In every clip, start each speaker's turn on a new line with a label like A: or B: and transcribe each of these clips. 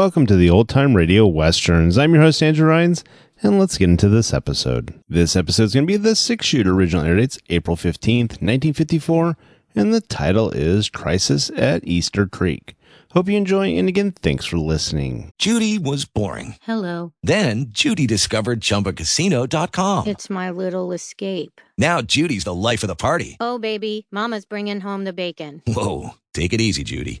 A: Welcome to the Old Time Radio Westerns. I'm your host, Andrew Rhynes, and let's get into this episode. This episode is going to be the six shooter original air dates April 15th, 1954, and the title is Crisis at Easter Creek. Hope you enjoy, and again, thanks for listening.
B: Judy was boring.
C: Hello.
B: Then Judy discovered ChumbaCasino.com.
C: It's my little escape.
B: Now Judy's the life of the party.
C: Oh, baby, Mama's bringing home the bacon.
B: Whoa, take it easy, Judy.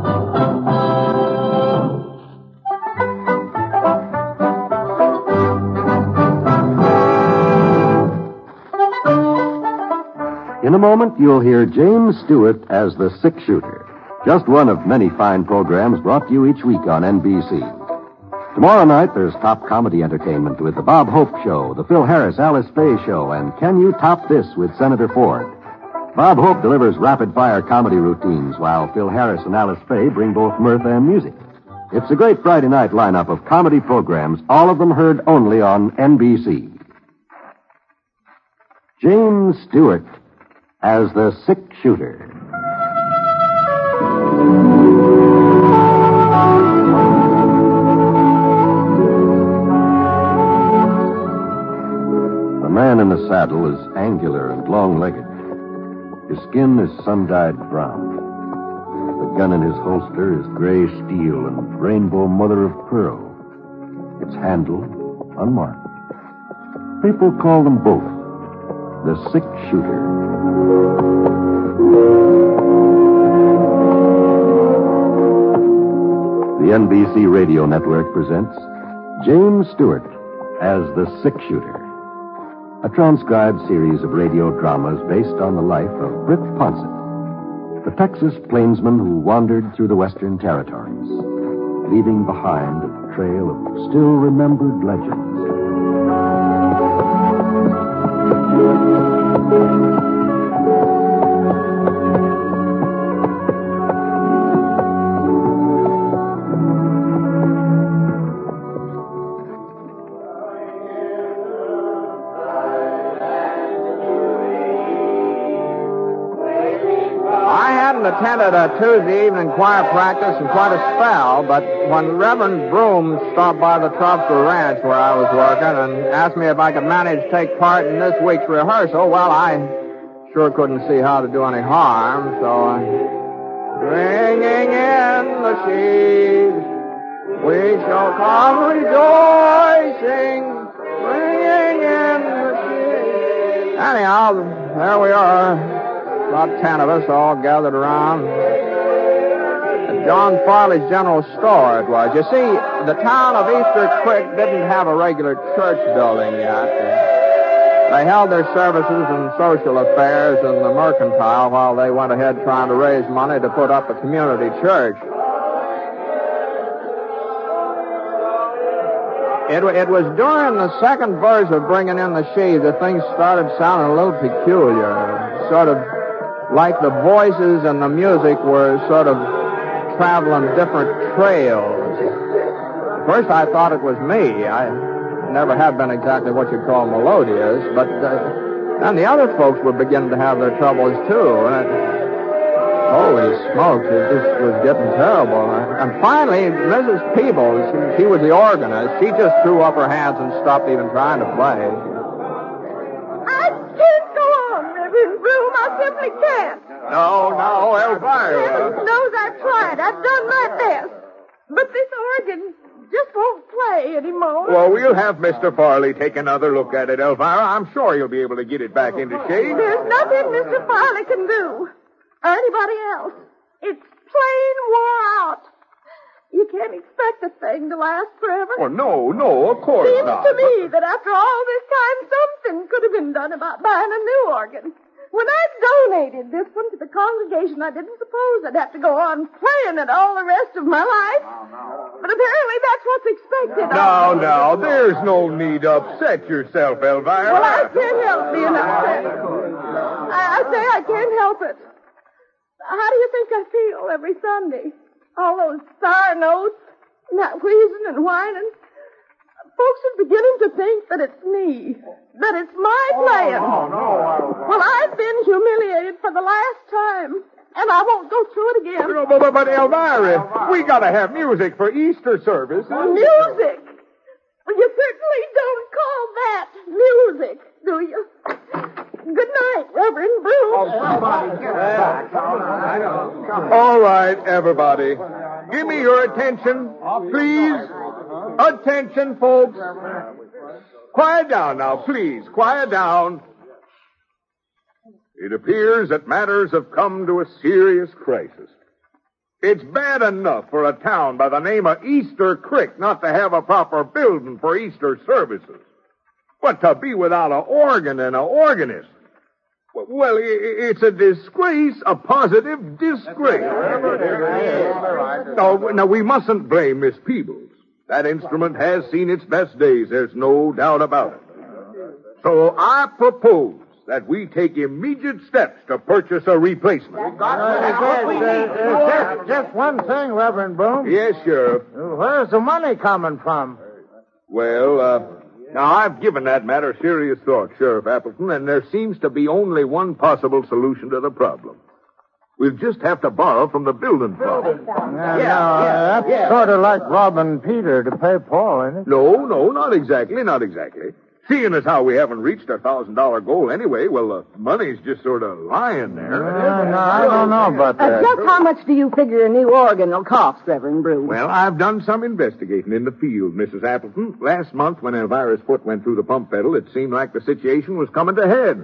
D: In a moment, you'll hear James Stewart as the Six Shooter. Just one of many fine programs brought to you each week on NBC. Tomorrow night, there's top comedy entertainment with The Bob Hope Show, The Phil Harris Alice Faye Show, and Can You Top This with Senator Ford. Bob Hope delivers rapid fire comedy routines, while Phil Harris and Alice Faye bring both mirth and music. It's a great Friday night lineup of comedy programs, all of them heard only on NBC. James Stewart as the Six Shooter. The man in the saddle is angular and long legged. His skin is sun dyed brown. The gun in his holster is gray steel and rainbow mother of pearl. Its handle unmarked. People call them both the six shooter. The NBC Radio Network presents James Stewart as the Six Shooter, a transcribed series of radio dramas based on the life of Britt Ponset, the Texas plainsman who wandered through the Western Territories, leaving behind a trail of still remembered legends.
E: Attended a Tuesday evening choir practice and quite a spell, but when Reverend Broom stopped by the Tropical Ranch where I was working and asked me if I could manage to take part in this week's rehearsal, well, I sure couldn't see how to do any harm, so I... Bringing in the sheaves, we shall come rejoicing, bringing in the sheaves. Anyhow, there we are. About ten of us all gathered around. John Farley's General Store, it was. You see, the town of Easter Creek didn't have a regular church building yet. They held their services and social affairs in the mercantile while they went ahead trying to raise money to put up a community church. It, it was during the second verse of Bringing in the Sheaves that things started sounding a little peculiar. Sort of like the voices and the music were sort of traveling different trails. First, I thought it was me. I never have been exactly what you'd call melodious, but uh, and the other folks were beginning to have their troubles too. And it, holy smokes, it just was getting terrible. And finally, Mrs. Peebles, she, she was the organist. She just threw up her hands and stopped even trying to play.
F: I can't go on, Reverend Broom. I simply can't.
E: No, no, Elvira.
F: Heaven knows I've tried. I've done my best. But this organ just won't anymore.
G: Well, we'll have Mr. Farley take another look at it, Elvira. I'm sure he'll be able to get it back into oh, shape.
F: There's nothing Mr. Farley can do. Or anybody else. It's plain wore out. You can't expect a thing to last forever.
G: Oh, no, no, of course
F: Seems
G: not.
F: to me that after all this time, something could have been done about buying a new organ. When I donated this one to the congregation, I didn't suppose I'd have to go on playing it all the rest of my life. But apparently that's what's expected.
G: No, no, there's no need to upset yourself, Elvira.
F: Well, I can't help being upset. I, I say I can't help it. How do you think I feel every Sunday? All those sour notes, and that wheezing and whining. Folks are beginning to think that it's me, that it's my playing. Oh no! Well, I've been humiliated for the last time, and I won't go through it again.
G: No, but, but, but Elvira, we gotta have music for Easter services.
F: Music? Well, you certainly don't call that music, do you? Good night, Reverend Bruce. Oh, somebody get back.
G: All right, everybody. Give me your attention, please. Attention, folks. Quiet down now, please. Quiet down. It appears that matters have come to a serious crisis. It's bad enough for a town by the name of Easter Creek not to have a proper building for Easter services. But to be without an organ and an organist. Well, it's a disgrace, a positive disgrace. No, now, we mustn't blame Miss Peebles. That instrument has seen its best days, there's no doubt about it. So I propose that we take immediate steps to purchase a replacement.
H: Uh, uh, uh, just, just one thing, Reverend Broom.
G: Yes, Sheriff.
H: Where's the money coming from?
G: Well, uh, now I've given that matter serious thought, Sheriff Appleton, and there seems to be only one possible solution to the problem. We'll just have to borrow from the building fund.
H: Yeah, no, uh, that's sort of like robbing Peter to pay Paul, isn't it?
G: No, no, not exactly, not exactly. Seeing as how we haven't reached our thousand dollar goal anyway, well, the money's just sort of lying there.
H: Uh, no, I don't know about
I: Uh,
H: that.
I: just how much do you figure a new organ will cost, Reverend Bruce?
G: Well, I've done some investigating in the field, Mrs. Appleton. Last month, when Elvira's foot went through the pump pedal, it seemed like the situation was coming to head.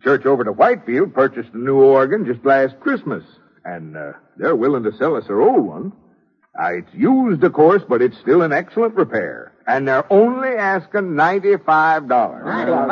G: The church over to Whitefield purchased a new organ just last Christmas, and uh, they're willing to sell us their old one. Uh, it's used, of course, but it's still in excellent repair, and they're only asking ninety-five dollars.
H: Oh,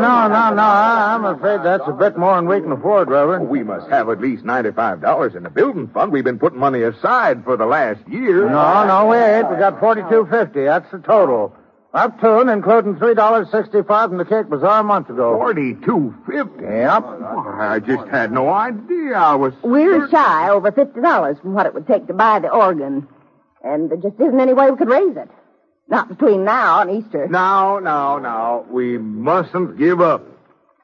H: no, no, no. I- I'm afraid that's a bit more than we can afford, Reverend.
G: We must have at least ninety-five dollars in the building fund. We've been putting money aside for the last year.
H: No, no, we ain't. We got forty-two fifty. That's the total. Up to and including three dollars sixty-five from the cake bazaar a month ago.
G: Forty-two fifty.
H: Yep.
G: I just had no idea. I was.
I: We're shy over fifty dollars from what it would take to buy the organ, and there just isn't any way we could raise it. Not between now and Easter.
G: Now, now, now, we mustn't give up.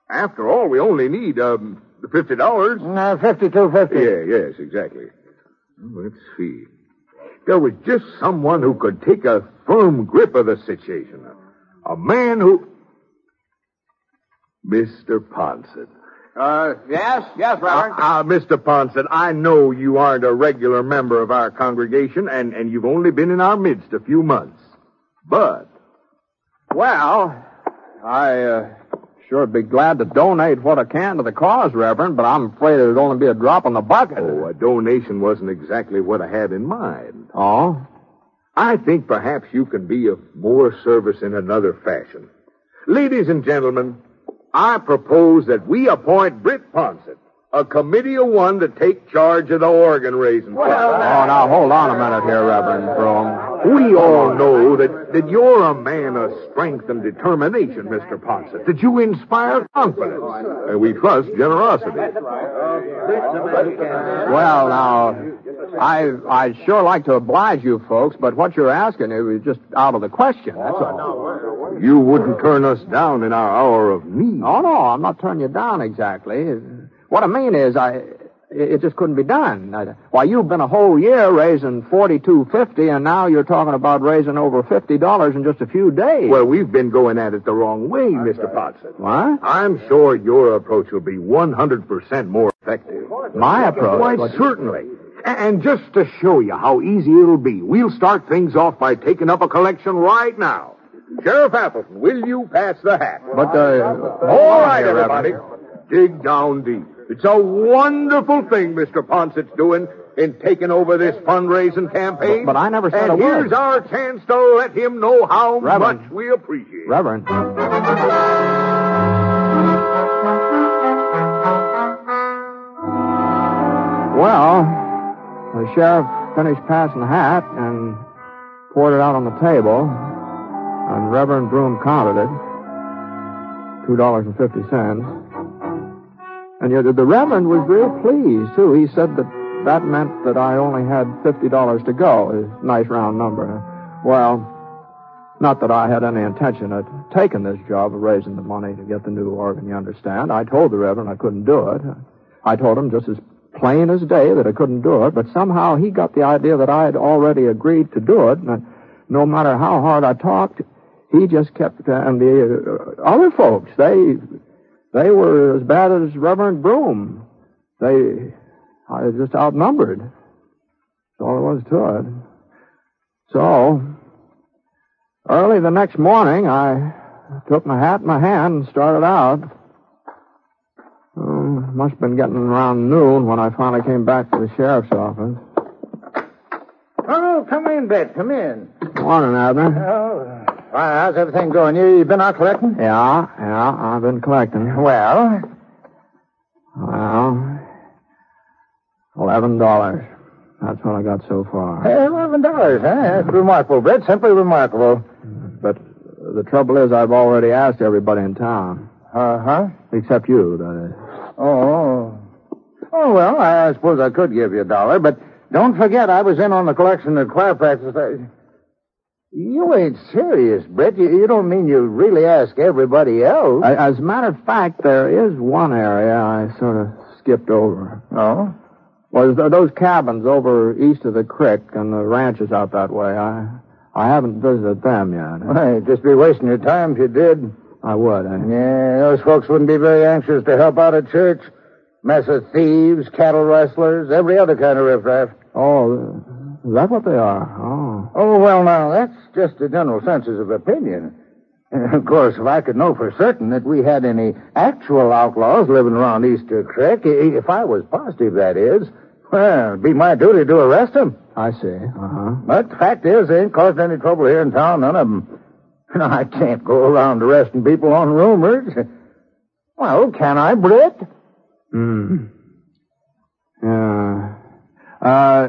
G: After all, we only need um fifty dollars.
H: Uh, fifty-two fifty.
G: Yeah, yes, exactly. Let's see. There was just someone who could take a firm grip of the situation. A, man who. Mr. Ponset.
E: Uh, yes, yes, Reverend.
G: Ah, Mr. Ponset, I know you aren't a regular member of our congregation, and, and you've only been in our midst a few months. But
E: Well, I uh, Sure would be glad to donate what I can to the cause, Reverend, but I'm afraid it'd only be a drop in the bucket.
G: Oh, a donation wasn't exactly what I had in mind.
E: Oh?
G: I think perhaps you can be of more service in another fashion. Ladies and gentlemen, I propose that we appoint Britt Ponset, a committee of one to take charge of the organ raising.
E: oh, now hold on a minute here, Reverend Broom.
G: We all know that, that you're a man of strength and determination, Mr. Ponset, that you inspire confidence, and we trust generosity.
E: Well, now, I I'd sure like to oblige you folks, but what you're asking is just out of the question. That's all.
G: You wouldn't turn us down in our hour of need.
E: Oh no, I'm not turning you down exactly. What I mean is, I it just couldn't be done. I, why, you've been a whole year raising forty-two fifty, and now you're talking about raising over fifty dollars in just a few days.
G: Well, we've been going at it the wrong way, Mr. Ponset.
E: What?
G: I'm sure your approach will be 100% more effective.
E: My approach?
G: Why,
E: What-
G: certainly. And just to show you how easy it'll be, we'll start things off by taking up a collection right now. Sheriff Appleton, will you pass the hat?
E: But, uh,
G: All right, everybody. Dig down deep. It's a wonderful thing Mr. Ponset's doing in taking over this fundraising campaign.
E: But- but I never said
G: and
E: a word.
G: here's our chance to let him know how
E: Reverend.
G: much we appreciate.
E: Reverend. Well, the sheriff finished passing the hat and poured it out on the table, and Reverend Broom counted it. Two dollars and the Reverend was real pleased, too. He said that that meant that I only had fifty dollars to go. A nice round number. Well, not that I had any intention of taking this job of raising the money to get the new organ, you understand. I told the Reverend I couldn't do it. I told him just as plain as day that I couldn't do it, but somehow he got the idea that I had already agreed to do it, and no matter how hard I talked, he just kept, and the uh, other folks, they, they were as bad as Reverend Broom. They, I was just outnumbered. That's all there was to it. So, Early the next morning, I took my hat in my hand and started out. Oh, must have been getting around noon when I finally came back to the sheriff's office.
H: Oh, come in, Bet. Come in.
E: Morning, Abner.
H: Oh, why, how's everything going? You, you been out collecting?
E: Yeah, yeah, I've been collecting.
H: Well,
E: Well, eleven dollars. That's what I got so far.
H: eleven dollars, huh? That's remarkable, Bet. Simply remarkable.
E: But the trouble is, I've already asked everybody in town.
H: Uh huh.
E: Except you, that is.
H: Oh. Oh, well, I suppose I could give you a dollar, but don't forget I was in on the collection at choir practice. You ain't serious, Britt. You, you don't mean you really ask everybody else.
E: I- As a matter of fact, there is one area I sort of skipped over.
H: Oh?
E: Well, there's those cabins over east of the creek and the ranches out that way. I I haven't visited them yet.
H: Why, just be wasting your time if you did.
E: I would. Eh?
H: Yeah, those folks wouldn't be very anxious to help out a church. Mess of thieves, cattle rustlers, every other kind of riffraff.
E: Oh, is that what they are? Oh.
H: Oh, well, now, that's just a general census of opinion. Of course, if I could know for certain that we had any actual outlaws living around Easter Creek, if I was positive, that is, well, it'd be my duty to arrest them.
E: I see. Uh-huh.
H: But the fact is, they ain't caused any trouble here in town, none of them. Now, I can't go around arresting people on rumors. Well, can I, Britt?
E: Hmm. Yeah. Uh,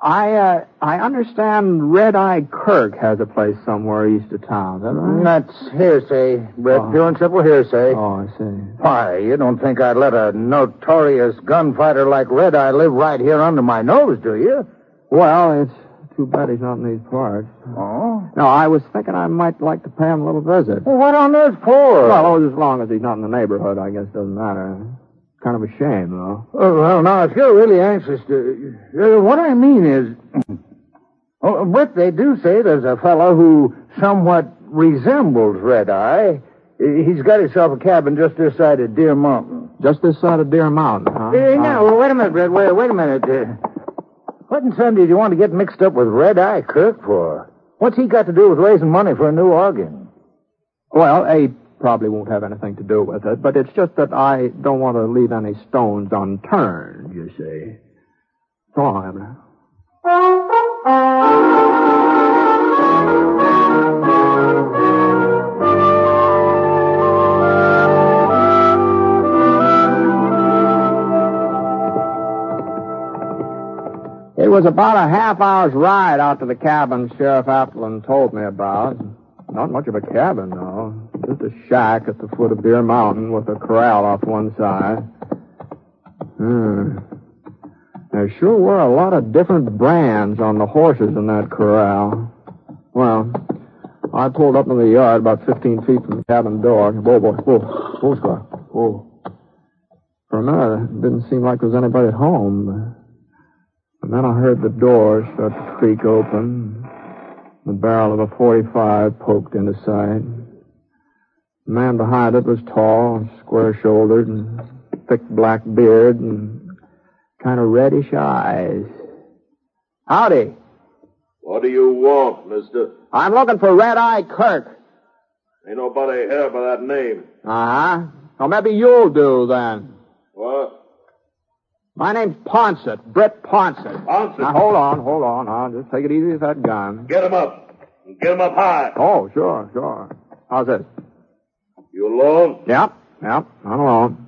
E: I, uh, I understand Red Eye Kirk has a place somewhere east of town. Is that right?
H: That's hearsay, Britt.
E: Oh.
H: Pure and simple hearsay.
E: Oh, I see.
H: Why, you don't think I'd let a notorious gunfighter like Red Eye live right here under my nose, do you?
E: Well, it's too bad he's not in these parts.
H: Oh?
E: No, I was thinking I might like to pay him a little visit.
H: Well, what on earth for?
E: Well, oh, as long as he's not in the neighborhood, I guess doesn't matter. Kind of a shame, though.
H: Oh, well, now, if you're really anxious to... Uh, what I mean is... oh, but they do say there's a fellow who somewhat resembles Red Eye. He's got himself a cabin just this side of Deer Mountain.
E: Just this side of Deer Mountain, huh?
H: Hey, now, wait a minute, Red. Wait, wait a minute. Uh, what in Sunday do you want to get mixed up with Red Eye Kirk for? What's he got to do with raising money for a new organ?
E: Well, a probably won't have anything to do with it, but it's just that I don't want to leave any stones unturned, you see. Go on, Abner. It was about a half hour's ride out to the cabin Sheriff Appleton told me about. Not much of a cabin, though. Just a shack at the foot of Deer Mountain with a corral off one side. Hmm. There sure were a lot of different brands on the horses in that corral. Well, I pulled up in the yard about 15 feet from the cabin door. Whoa, whoa, whoa, whoa, Squire. Whoa. For a minute, it didn't seem like there was anybody at home. And then I heard the door start to creak open. The barrel of a 45 poked into sight. The man behind it was tall, square-shouldered, and thick black beard, and kind of reddish eyes. Howdy.
J: What do you want, mister?
E: I'm looking for Red Eye Kirk.
J: Ain't nobody here by that name.
E: Uh-huh. Well, maybe you'll do then.
J: What?
E: My name's Ponset, Britt Ponset.
J: Ponset?
E: Now, hold on, hold on. I'll just take it easy with that gun.
J: Get him up. Get him up high.
E: Oh, sure, sure. How's this?
J: You alone?
E: Yep, yep, I'm alone.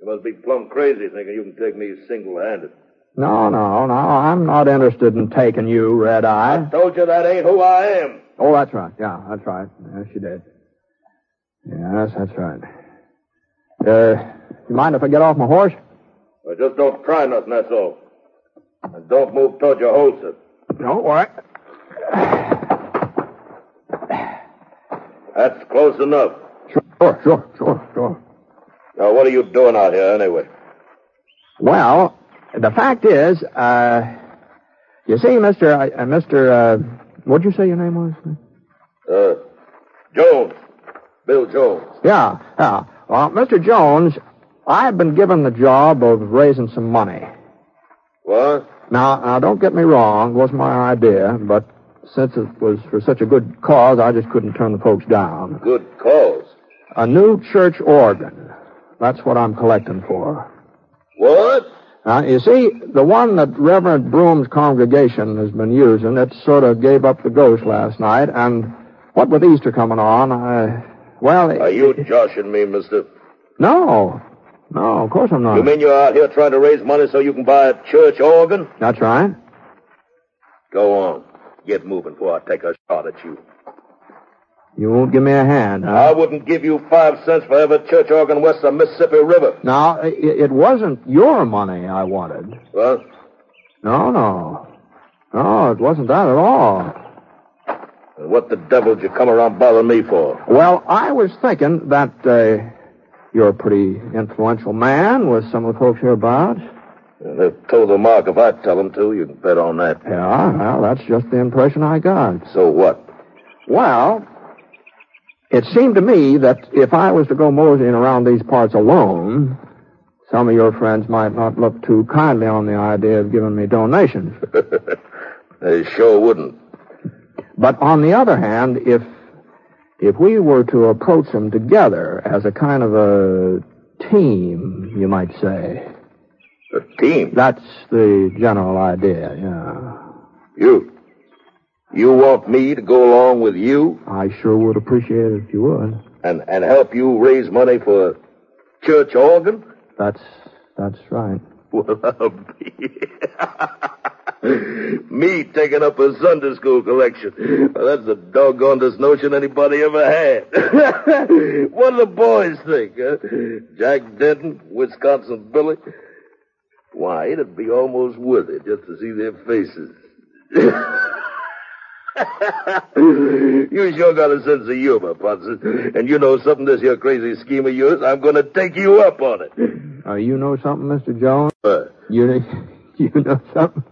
J: You must be plumb crazy thinking you can take me single-handed.
E: No, no, no, I'm not interested in taking you, Red Eye.
J: I told you that ain't who I am.
E: Oh, that's right. Yeah, that's right. Yes, you did. Yes, that's right. Uh, you mind if I get off my horse?
J: Well, just don't try nothing, that's all. And don't move toward your holster.
E: Don't worry.
J: That's close enough.
E: Sure, sure, sure, sure.
J: Now, what are you doing out here, anyway?
E: Well, the fact is, uh, you see, Mr. Uh, Mr. Uh, what'd you say your name was?
J: Uh, Jones. Bill Jones.
E: Yeah, yeah. Well, Mr. Jones, I've been given the job of raising some money.
J: What?
E: Now, now, don't get me wrong. It wasn't my idea, but since it was for such a good cause, I just couldn't turn the folks down.
J: Good cause.
E: A new church organ. That's what I'm collecting for.
J: What?
E: Now, you see, the one that Reverend Broom's congregation has been using, it sort of gave up the ghost last night, and what with Easter coming on, I, well...
J: Are you joshing me, mister?
E: No. No, of course I'm not.
J: You mean you're out here trying to raise money so you can buy a church organ?
E: That's right.
J: Go on. Get moving before I take a shot at you.
E: You won't give me a hand, huh?
J: I wouldn't give you five cents for every church organ west of the Mississippi River.
E: Now, it, it wasn't your money I wanted.
J: What?
E: No, no. No, it wasn't that at all.
J: What the devil did you come around bothering me for?
E: Well, I was thinking that uh, you're a pretty influential man with some of the folks hereabouts.
J: And they've told the mark if I tell them to. You can bet on that.
E: Yeah, well, that's just the impression I got.
J: So what?
E: Well, it seemed to me that if I was to go moseying around these parts alone, some of your friends might not look too kindly on the idea of giving me donations.
J: they sure wouldn't.
E: But on the other hand, if if we were to approach them together as a kind of a team, you might say.
J: A team?
E: That's the general idea, yeah.
J: You? You want me to go along with you?
E: I sure would appreciate it if you would.
J: And and help you raise money for a church organ?
E: That's that's right.
J: Well, I'll be. Me taking up a Sunday school collection. Well, that's the doggonedest notion anybody ever had. what do the boys think, huh? Jack Denton, Wisconsin Billy? Why, it'd be almost worth it just to see their faces. You sure got a sense of humor, Ponset. And you know something, this here crazy scheme of yours, I'm going to take you up on it.
E: Uh, you know something, Mr. Jones?
J: What?
E: You, you know something?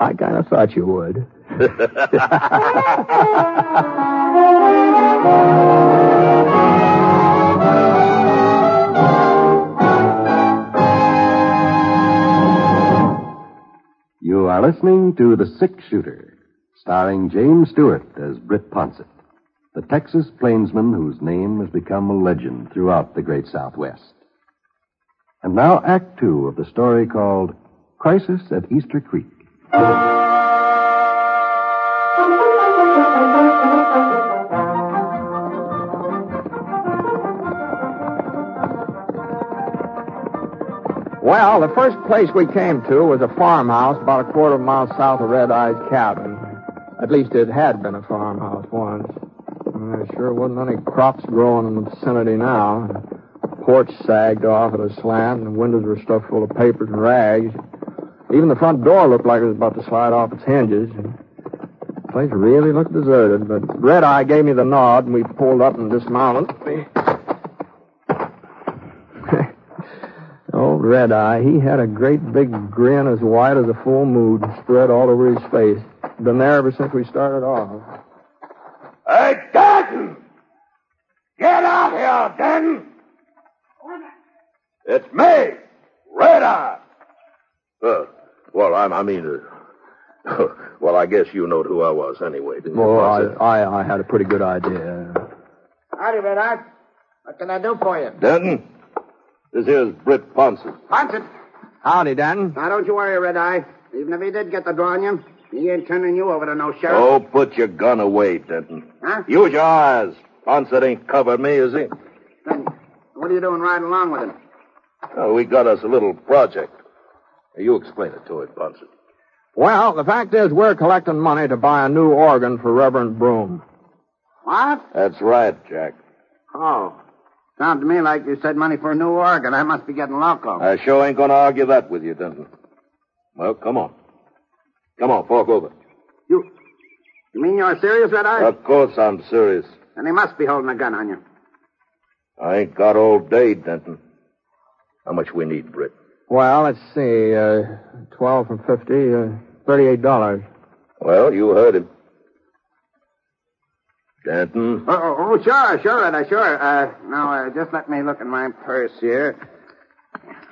E: I kind of thought you would.
D: You are listening to The Six Shooter, starring James Stewart as Britt Ponset. the Texas plainsman whose name has become a legend throughout the great Southwest. And now, Act Two of the story called Crisis at Easter Creek.
E: Well, the first place we came to was a farmhouse about a quarter of a mile south of Red Eye's cabin. At least it had been a farmhouse once. And there sure wasn't any crops growing in the vicinity now. The porch sagged off at a slant, and the windows were stuffed full of papers and rags. Even the front door looked like it was about to slide off its hinges. The place really looked deserted, but Red Eye gave me the nod, and we pulled up and dismounted. Old Red Eye, he had a great big grin as white as a full moon spread all over his face. Been there ever since we started off.
K: Hey, Denton! Get out here, Denton! It's me, Red Eye.
J: Uh, well, I, I mean, uh, well, I guess you knowed who I was anyway, didn't you?
E: Well, I, I, I had a pretty good idea.
H: Howdy, Red Eye. What can I do for you?
J: Denton, this here's Britt Ponce.
H: Ponset.
E: Howdy, Denton.
H: Now, don't you worry, Red Eye. Even if he did get the draw on you, he ain't turning you over to no sheriff.
J: Oh, put your gun away, Denton.
H: Huh?
J: Use your eyes. Ponce ain't covered me, is he?
H: Then what are you doing riding along with him?
J: Oh, we got us a little project. You explain it to him, Ponce.
E: Well, the fact is, we're collecting money to buy a new organ for Reverend Broom.
H: What?
J: That's right, Jack.
H: Oh. Sounds to me like you said money for a new organ. I must be getting loco.
J: I sure ain't gonna argue that with you, Denton. Well, come on. Come on, fork over.
H: You You mean you're serious, Red Eye?
J: Of course I'm serious.
H: Then he must be holding a gun on you.
J: I ain't got all day, Denton. How much we need, Britt?
E: Well, let's see. Uh, 12 from 50, uh, $38.
J: Well, you heard him. Denton.
H: Oh, oh, oh, sure, sure, Red Eye, sure. Uh, now, uh, just let me look in my purse here.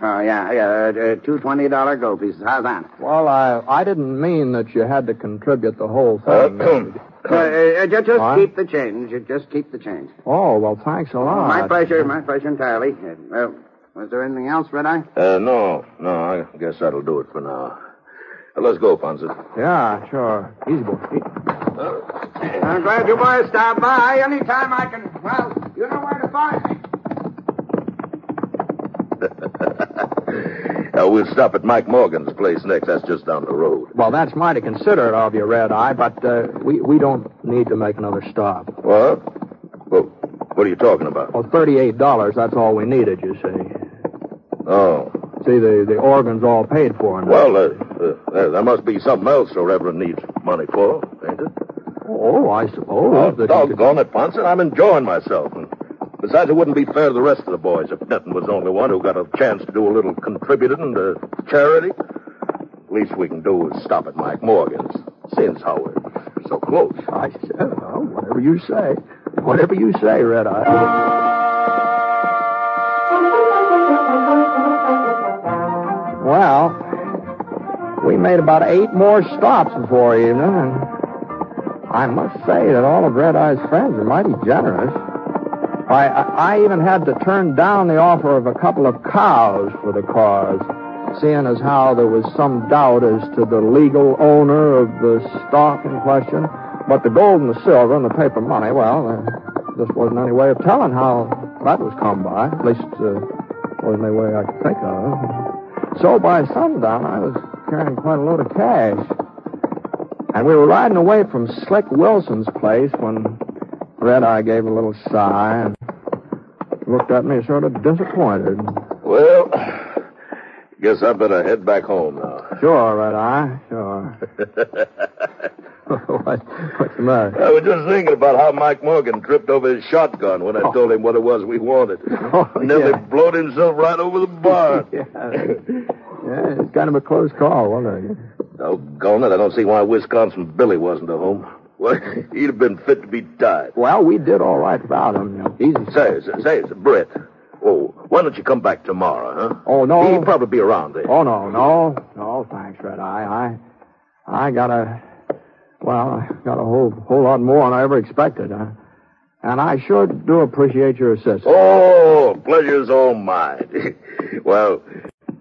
H: Oh, yeah, yeah, uh, two $20 gold pieces. How's that?
E: Well, I, I didn't mean that you had to contribute the whole thing.
H: Uh, uh, ju- just
E: What?
H: keep the change. Just keep the change.
E: oh, well, thanks a lot.
H: My pleasure, my pleasure entirely. Uh, well, was there anything else, Red Eye?
J: Uh, no, no, I guess that'll do it for now. Uh, let's go, Ponce.
E: Yeah, sure. Easy, boy.
H: I'm glad you boys stopped by. Anytime I can, well, you know where to find me.
J: Uh, we'll stop at Mike Morgan's place next. That's just down the road.
E: Well, that's mighty considerate of you, Red Eye, but uh, we, we don't need to make another stop.
J: What? Well, what are you talking about?
E: Well, $38, that's all we needed, you see.
J: Oh.
E: See, the, the organ's all paid for now.
J: Well, uh, uh, there- there must be something else the Reverend needs money for, ain't it?
E: Oh, I suppose.
J: Oh,
E: could-
J: doggone it, Ponce. I'm enjoying myself. And besides, it wouldn't be fair to the rest of the boys if Denton was the only one who got a chance to do a little contributing to charity. Least we can do is stop at Mike Morgan's, since how we're so close.
E: I said, well, whatever you say. Whatever you say, Red Eye. Well, we made about eight more stops before evening, and I must say that all of Red Eye's friends are mighty generous. I, I, I even had to turn down the offer of a couple of cows for the cause, seeing as how there was some doubt as to the legal owner of the stock in question. But the gold and the silver and the paper money, well, there just wasn't any way of telling how that was come by. At least, uh, wasn't any way I could think of. So by sundown, I was carrying quite a load of cash. And we were riding away from Slick Wilson's place when Red Eye gave a little sigh and looked at me sort of disappointed.
J: Well, guess I better head back home now.
E: Sure, Red Eye, sure. what, what's the matter?
J: I was just thinking about how Mike Morgan tripped over his shotgun when I oh. told him what it was we wanted.
E: Oh,
J: Nearly
E: yeah.
J: blowed himself right over the bar.
E: yeah. yeah, it's kind of a close call, wasn't it?
J: Doggone it, I don't see why Wisconsin Billy wasn't at home. Well, he'd have been fit to be tied.
E: Well, we did all right without him. Easy.
J: Say, say, say, Britt. Oh, why don't you come back tomorrow, huh?
E: Oh, no.
J: He'll probably be around then.
E: Oh, no, no. No, thanks, Red Eye. I, I got a, well, I got a whole, whole lot more than I ever expected. I, And I sure do appreciate your assistance.
J: Oh, pleasure's all mine. well,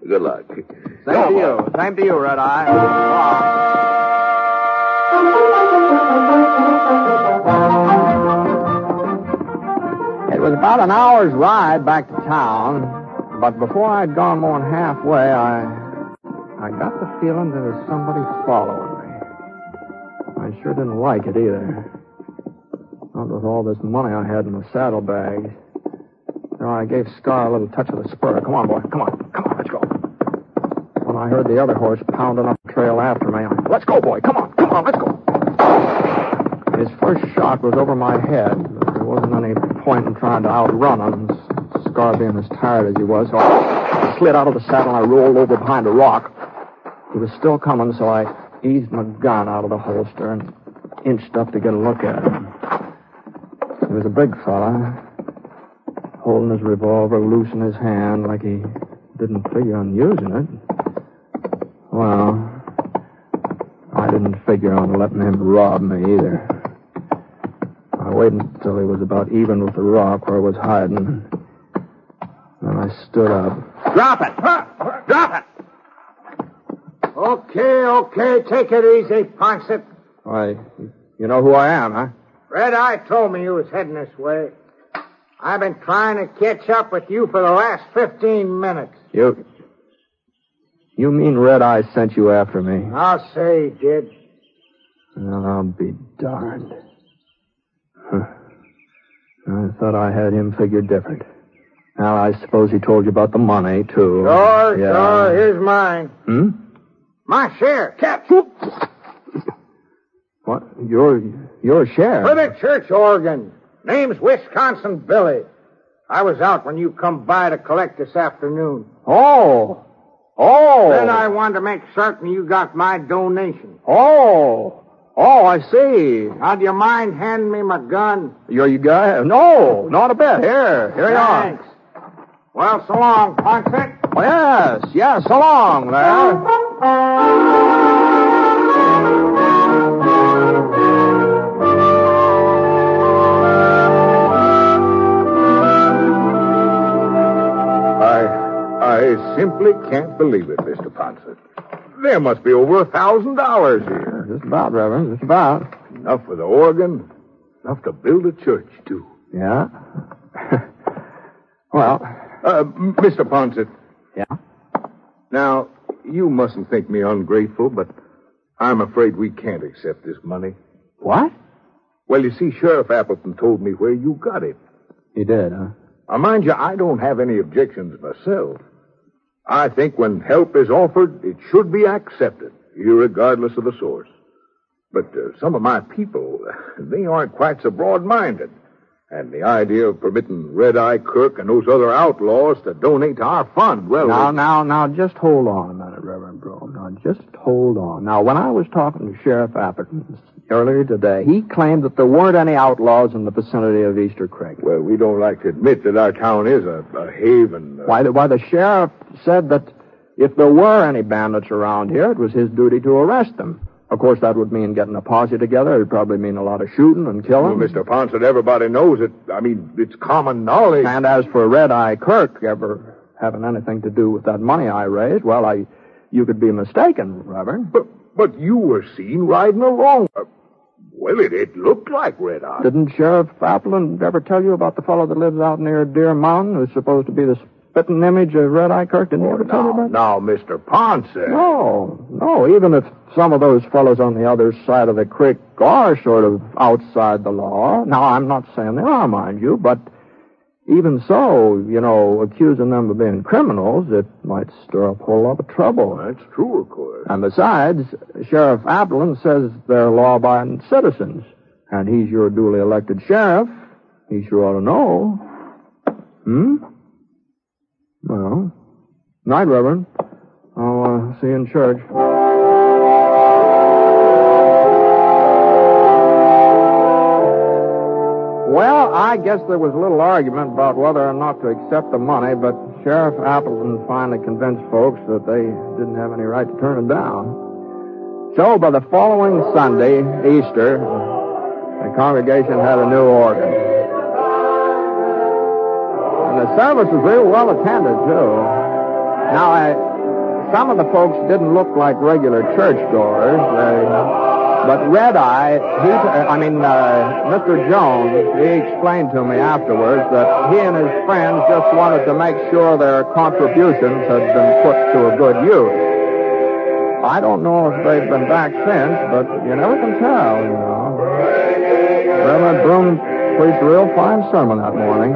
J: good luck.
E: Same to you. Same to you, Red Eye. It was about an hour's ride back to town, but before I'd gone more than halfway, I I got the feeling there was somebody following me. I sure didn't like it either. Not with all this money I had in the saddlebags. So I gave Scar a little touch of the spur. Come on, boy. Come on. Come on, let's go. When I heard the other horse pounding up trail after me, let's go, boy. Come on. Come on, let's go. His first shot was over my head. But there wasn't any point in trying to outrun him, Scar being as tired as he was. So I slid out of the saddle and I rolled over behind a rock. He was still coming, so I eased my gun out of the holster and inched up to get a look at him. He was a big fella, holding his revolver loose in his hand like he didn't figure on using it. Well, figure on letting him rob me either. I waited until he was about even with the rock where I was hiding. Then I stood up.
H: Drop it! Drop it! Okay, okay, take it easy, Ponset.
E: Why, you know who I am, huh?
H: Red Eye told me you was heading this way. I've been trying to catch up with you for the last 15 minutes.
E: You. You mean Red Eye sent you after me?
H: I'll say he did.
E: Well, I'll be darned. Huh. I thought I had him figured different. Now, I suppose he told you about the money, too.
H: Sure,
E: yeah.
H: sure. Here's mine.
E: Hmm?
H: My share. Catch.
E: What? Your, your share?
H: For the church organ. Name's Wisconsin Billy. I was out when you come by to collect this afternoon.
E: Oh. Oh.
H: Then I wanted to make certain you got my donation.
E: Oh. Oh, I see.
H: Now, do you mind handing me my gun?
E: You're you guy? No, not a bit. Here, here you are.
H: Thanks. Well, so long, Ponset.
E: Oh, yes, yes, so long there.
G: I, I simply can't believe it, Mr. Ponset. There must be over a thousand dollars here.
E: Just about, Reverend, just about.
G: Enough for the organ, enough to build a church, too.
E: Yeah. well,
G: Uh, Mr. Ponset.
E: Yeah?
G: Now, you mustn't think me ungrateful, but I'm afraid we can't accept this money.
E: what?
G: Well, you see, Sheriff Appleton told me where you got it.
E: He did, huh?
G: Now, mind you, I don't have any objections myself. I think when help is offered, it should be accepted, regardless of the source. But uh, some of my people, they aren't quite so broad-minded. And the idea of permitting Red Eye Kirk and those other outlaws to donate to our fund, well...
E: Now,
G: it-
E: now, now, just hold on a minute, Reverend Broom. Now, just hold on. Now, when I was talking to Sheriff Appleton earlier today, he claimed that there weren't any outlaws in the vicinity of Easter Creek.
G: Well, we don't like to admit that our town is a, a haven. uh,
E: Why, the, why, the sheriff said that if there were any bandits around here, it was his duty to arrest them. Of course, that would mean getting a posse together. It'd probably mean a lot of shooting and killing.
G: Well, Mr. Ponset, everybody knows it. I mean, it's common knowledge.
E: And as for Red Eye Kirk ever having anything to do with that money I raised, well, I, you could be mistaken, Reverend.
G: But, but you were seen riding along. Well, it, it looked like Red Eye.
E: Didn't Sheriff Appleton ever tell you about the fellow that lives out near Deer Mountain who's supposed to be the spitting image of Red Eye Kirk? Didn't he oh, ever tell you about?
G: Now, Mr. Ponset.
E: No, no. Even if some of those fellows on the other side of the creek are sort of outside the law. Now, I'm not saying they are, mind you, but even so, you know, accusing them of being criminals, it might stir up a whole lot of trouble.
G: That's true, of course.
E: And besides, Sheriff Appleton says they're law-abiding citizens, and he's your duly elected sheriff. He sure ought to know. Hmm? Well, night, Reverend. I'll uh, see you in church. Well, I guess there was a little argument about whether or not to accept the money, but Sheriff Appleton finally convinced folks that they didn't have any right to turn it down. So, by the following Sunday, Easter, the congregation had a new organ. And the service was real well attended, too. Now, I, some of the folks didn't look like regular churchgoers. They, but Red Eye, he, I mean, uh, Mr. Jones, he explained to me afterwards that he and his friends just wanted to make sure their contributions had been put to a good use. I don't know if they've been back since, but you never can tell, you know. Reverend Broom preached a real fine sermon that morning.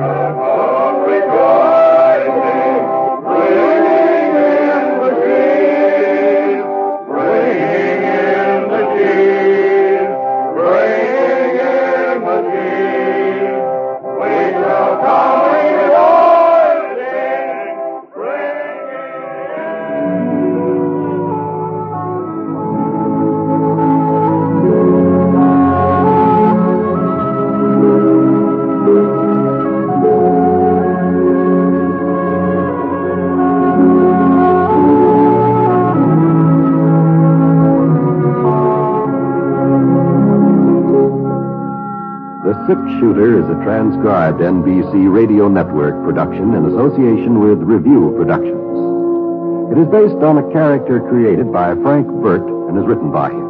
D: Six Shooter is a transcribed NBC radio network production in association with Revue Productions. It is based on a character created by Frank Burt and is written by him.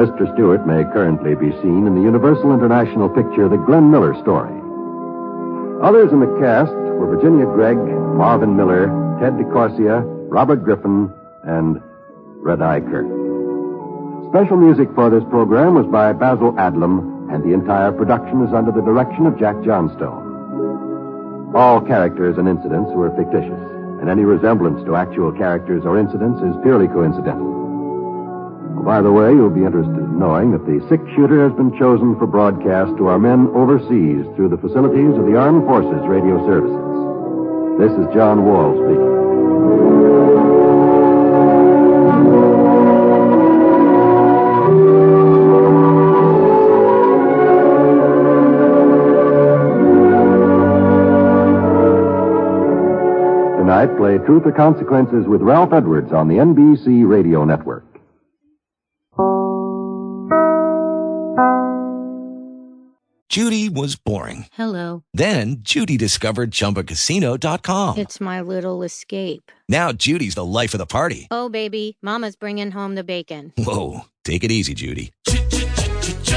D: Mr. Stewart may currently be seen in the Universal International picture The Glenn Miller Story. Others in the cast were Virginia Gregg, Marvin Miller, Ted de Corsia, Robert Griffin, and Red Eye Kirk. Special music for this program was by Basil Adlam, and the entire production is under the direction of Jack Johnstone. All characters and incidents were fictitious, and any resemblance to actual characters or incidents is purely coincidental. Oh, by the way, you'll be interested in knowing that the six shooter has been chosen for broadcast to our men overseas through the facilities of the Armed Forces Radio Services. This is John Wall speaking. Play Truth or Consequences with Ralph Edwards on the NBC Radio Network.
B: Judy was boring.
C: Hello.
B: Then Judy discovered ChumbaCasino.com.
C: It's my little escape.
B: Now Judy's the life of the party.
C: Oh, baby, Mama's bringing home the bacon.
B: Whoa, take it easy, Judy.